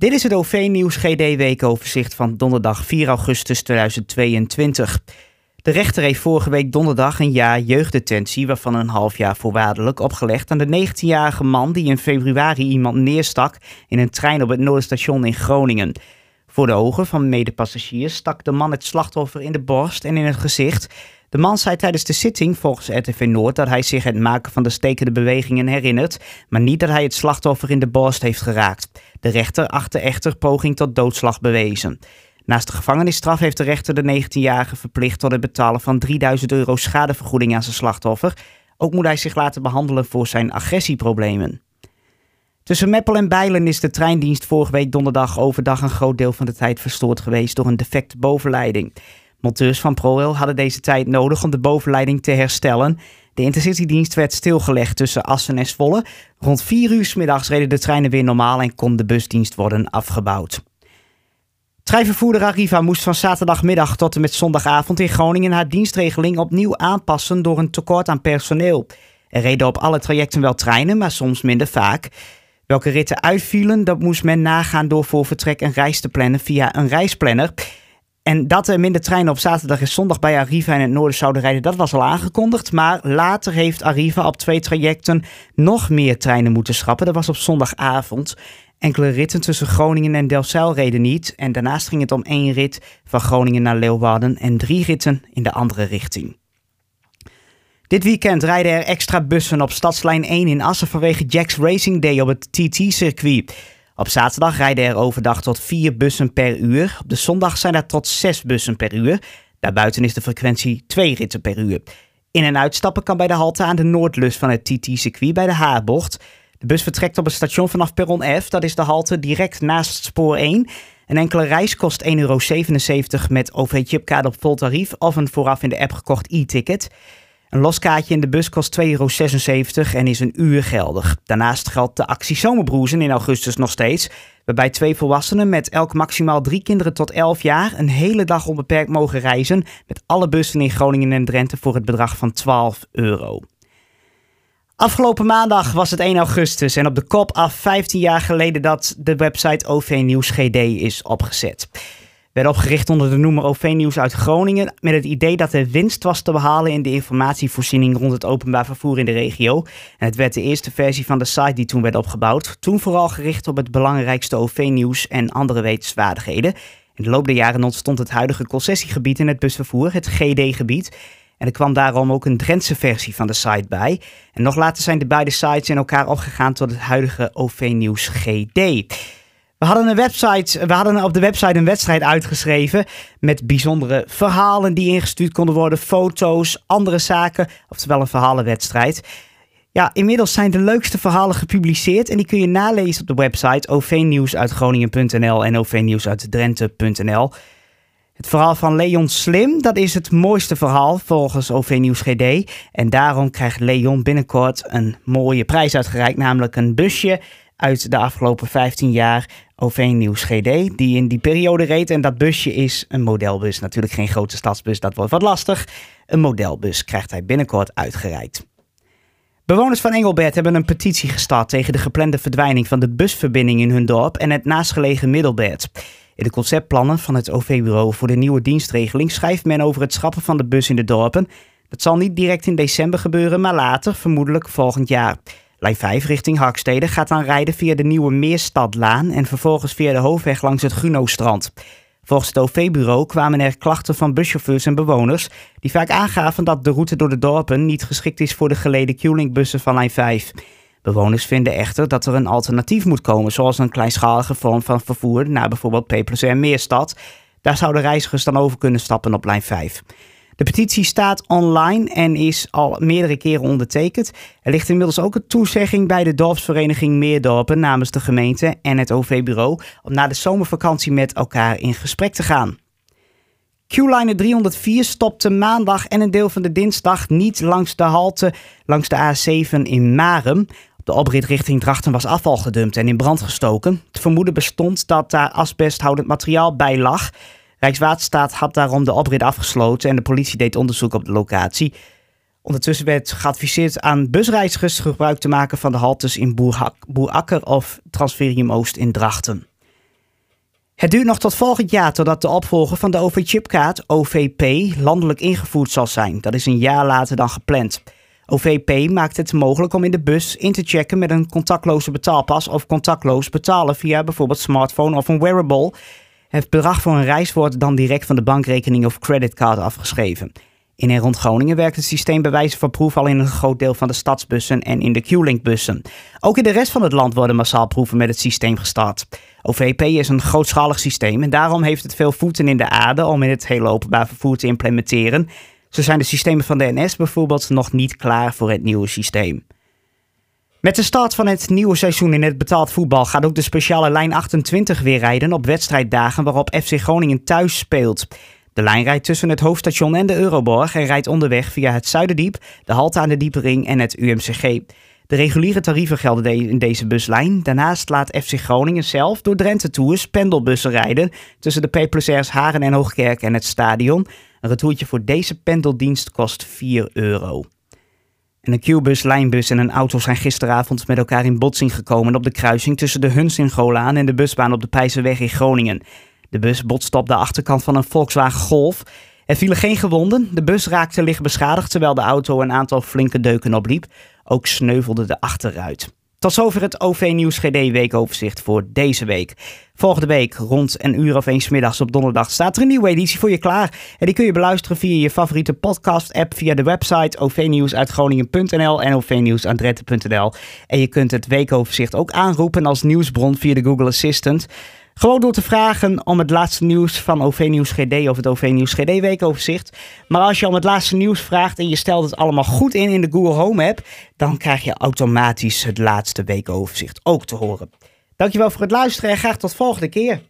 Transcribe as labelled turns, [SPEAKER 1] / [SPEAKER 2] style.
[SPEAKER 1] Dit is het OV-nieuws GD-weekoverzicht van donderdag 4 augustus 2022. De rechter heeft vorige week donderdag een jaar jeugddetentie, waarvan een half jaar voorwaardelijk, opgelegd aan de 19-jarige man die in februari iemand neerstak in een trein op het Noorderstation in Groningen. Voor de ogen van medepassagiers stak de man het slachtoffer in de borst en in het gezicht. De man zei tijdens de zitting volgens RTV Noord dat hij zich het maken van de stekende bewegingen herinnert, maar niet dat hij het slachtoffer in de borst heeft geraakt. De rechter achtte echter poging tot doodslag bewezen. Naast de gevangenisstraf heeft de rechter de 19-jarige verplicht tot het betalen van 3000 euro schadevergoeding aan zijn slachtoffer. Ook moet hij zich laten behandelen voor zijn agressieproblemen. Tussen Meppel en Bijlen is de treindienst vorige week donderdag overdag een groot deel van de tijd verstoord geweest door een defecte bovenleiding. Monteurs van ProRail hadden deze tijd nodig om de bovenleiding te herstellen. De intercitydienst werd stilgelegd tussen Assen en Zwolle. Rond 4 uur s middags reden de treinen weer normaal en kon de busdienst worden afgebouwd. Treinvervoerder Arriva moest van zaterdagmiddag tot en met zondagavond in Groningen haar dienstregeling opnieuw aanpassen door een tekort aan personeel. Er reden op alle trajecten wel treinen, maar soms minder vaak. Welke ritten uitvielen, dat moest men nagaan door voor vertrek een reis te plannen via een reisplanner. En dat er minder treinen op zaterdag en zondag bij Arriva in het noorden zouden rijden, dat was al aangekondigd. Maar later heeft Arriva op twee trajecten nog meer treinen moeten schrappen. Dat was op zondagavond. Enkele ritten tussen Groningen en Delfzijl reden niet. En daarnaast ging het om één rit van Groningen naar Leeuwarden en drie ritten in de andere richting. Dit weekend rijden er extra bussen op Stadslijn 1 in Assen vanwege Jack's Racing Day op het TT-circuit. Op zaterdag rijden er overdag tot vier bussen per uur. Op de zondag zijn er tot zes bussen per uur. Daarbuiten is de frequentie twee ritten per uur. In- en uitstappen kan bij de halte aan de Noordlus van het TT-circuit bij de Haarbocht. De bus vertrekt op het station vanaf perron F. Dat is de halte direct naast spoor 1. Een enkele reis kost 1,77 euro met OV-chipkaart op vol tarief of een vooraf in de app gekocht e-ticket. Een loskaartje in de bus kost 2,76 euro en is een uur geldig. Daarnaast geldt de actie Zomerbroezen in augustus nog steeds. Waarbij twee volwassenen met elk maximaal drie kinderen tot 11 jaar een hele dag onbeperkt mogen reizen. Met alle bussen in Groningen en Drenthe voor het bedrag van 12 euro. Afgelopen maandag was het 1 augustus en op de kop af 15 jaar geleden dat de website OV Nieuws GD is opgezet werd opgericht onder de noemer OV Nieuws uit Groningen met het idee dat er winst was te behalen in de informatievoorziening rond het openbaar vervoer in de regio. En het werd de eerste versie van de site die toen werd opgebouwd, toen vooral gericht op het belangrijkste OV-nieuws en andere wetenswaardigheden. In de loop der jaren ontstond het huidige concessiegebied in het busvervoer, het GD-gebied. En er kwam daarom ook een Drentse versie van de site bij. En nog later zijn de beide sites in elkaar opgegaan tot het huidige OV-nieuws GD. We hadden, een website, we hadden op de website een wedstrijd uitgeschreven met bijzondere verhalen die ingestuurd konden worden, foto's, andere zaken, oftewel een verhalenwedstrijd. Ja, inmiddels zijn de leukste verhalen gepubliceerd en die kun je nalezen op de website ovnieuwsuitgroningen.nl en ovnieuwsuitdrenthe.nl. Het verhaal van Leon Slim, dat is het mooiste verhaal volgens OV Nieuws GD. En daarom krijgt Leon binnenkort een mooie prijs uitgereikt, namelijk een busje uit de afgelopen 15 jaar OV Nieuws GD, die in die periode reed. En dat busje is een modelbus, natuurlijk geen grote stadsbus, dat wordt wat lastig. Een modelbus krijgt hij binnenkort uitgereikt. Bewoners van Engelbert hebben een petitie gestart tegen de geplande verdwijning van de busverbinding in hun dorp en het naastgelegen Middelbert. In de conceptplannen van het OV-bureau voor de nieuwe dienstregeling schrijft men over het schrappen van de bus in de dorpen. Dat zal niet direct in december gebeuren, maar later, vermoedelijk volgend jaar. Lijn 5 richting Harkstede gaat dan rijden via de nieuwe Meerstadlaan en vervolgens via de hoofdweg langs het Guno-strand. Volgens het OV-bureau kwamen er klachten van buschauffeurs en bewoners die vaak aangaven dat de route door de dorpen niet geschikt is voor de geleden Q-Link-bussen van lijn 5. Bewoners vinden echter dat er een alternatief moet komen, zoals een kleinschalige vorm van vervoer naar bijvoorbeeld P en Meerstad. Daar zouden reizigers dan over kunnen stappen op lijn 5. De petitie staat online en is al meerdere keren ondertekend. Er ligt inmiddels ook een toezegging bij de dorpsvereniging Meerdorpen namens de gemeente en het OV-bureau om na de zomervakantie met elkaar in gesprek te gaan. Q-Line 304 stopte maandag en een deel van de dinsdag niet langs de halte langs de A7 in Marem. De oprit richting Drachten was afval gedumpt en in brand gestoken. Het vermoeden bestond dat daar asbesthoudend materiaal bij lag. Rijkswaterstaat had daarom de oprit afgesloten en de politie deed onderzoek op de locatie. Ondertussen werd geadviseerd aan busreizigers gebruik te maken van de haltes in Boerakker of Transferium Oost in Drachten. Het duurt nog tot volgend jaar totdat de opvolger van de OV-chipkaart, OVP, landelijk ingevoerd zal zijn. Dat is een jaar later dan gepland. OVP maakt het mogelijk om in de bus in te checken met een contactloze betaalpas of contactloos betalen via bijvoorbeeld smartphone of een wearable. Het bedrag voor een reis wordt dan direct van de bankrekening of creditcard afgeschreven. In en rond Groningen werkt het systeem bij wijze van proef al in een groot deel van de stadsbussen en in de Q-Link-bussen. Ook in de rest van het land worden massaal proeven met het systeem gestart. OVP is een grootschalig systeem en daarom heeft het veel voeten in de aarde om in het hele openbaar vervoer te implementeren. Zo zijn de systemen van de NS bijvoorbeeld nog niet klaar voor het nieuwe systeem. Met de start van het nieuwe seizoen in het betaald voetbal gaat ook de speciale lijn 28 weer rijden op wedstrijddagen waarop FC Groningen thuis speelt. De lijn rijdt tussen het hoofdstation en de Euroborg en rijdt onderweg via het Zuiderdiep, de halte aan de Diepering en het UMCG. De reguliere tarieven gelden in deze buslijn. Daarnaast laat FC Groningen zelf door Drenthe Tours pendelbussen rijden tussen de P plus R's Haren en Hoogkerk en het stadion. Een retourtje voor deze pendeldienst kost 4 euro. En een Q-bus, lijnbus en een auto zijn gisteravond met elkaar in botsing gekomen op de kruising tussen de Huns in Golaan en de busbaan op de Pijzenweg in Groningen. De bus botste op de achterkant van een Volkswagen Golf. Er vielen geen gewonden. De bus raakte licht beschadigd terwijl de auto een aantal flinke deuken opliep. Ook sneuvelde de achteruit. Tot zover het OV Nieuws GD weekoverzicht voor deze week. Volgende week rond een uur of eens middags op donderdag staat er een nieuwe editie voor je klaar. En die kun je beluisteren via je favoriete podcast app, via de website ovnieuwsuitgroningen.nl en ovnieuwsuitdrenthe.nl. En je kunt het weekoverzicht ook aanroepen als nieuwsbron via de Google Assistant. Gewoon door te vragen om het laatste nieuws van OV Nieuws GD of het OV Nieuws GD weekoverzicht. Maar als je om het laatste nieuws vraagt en je stelt het allemaal goed in in de Google Home app, dan krijg je automatisch het laatste weekoverzicht ook te horen. Dankjewel voor het luisteren en graag tot volgende keer.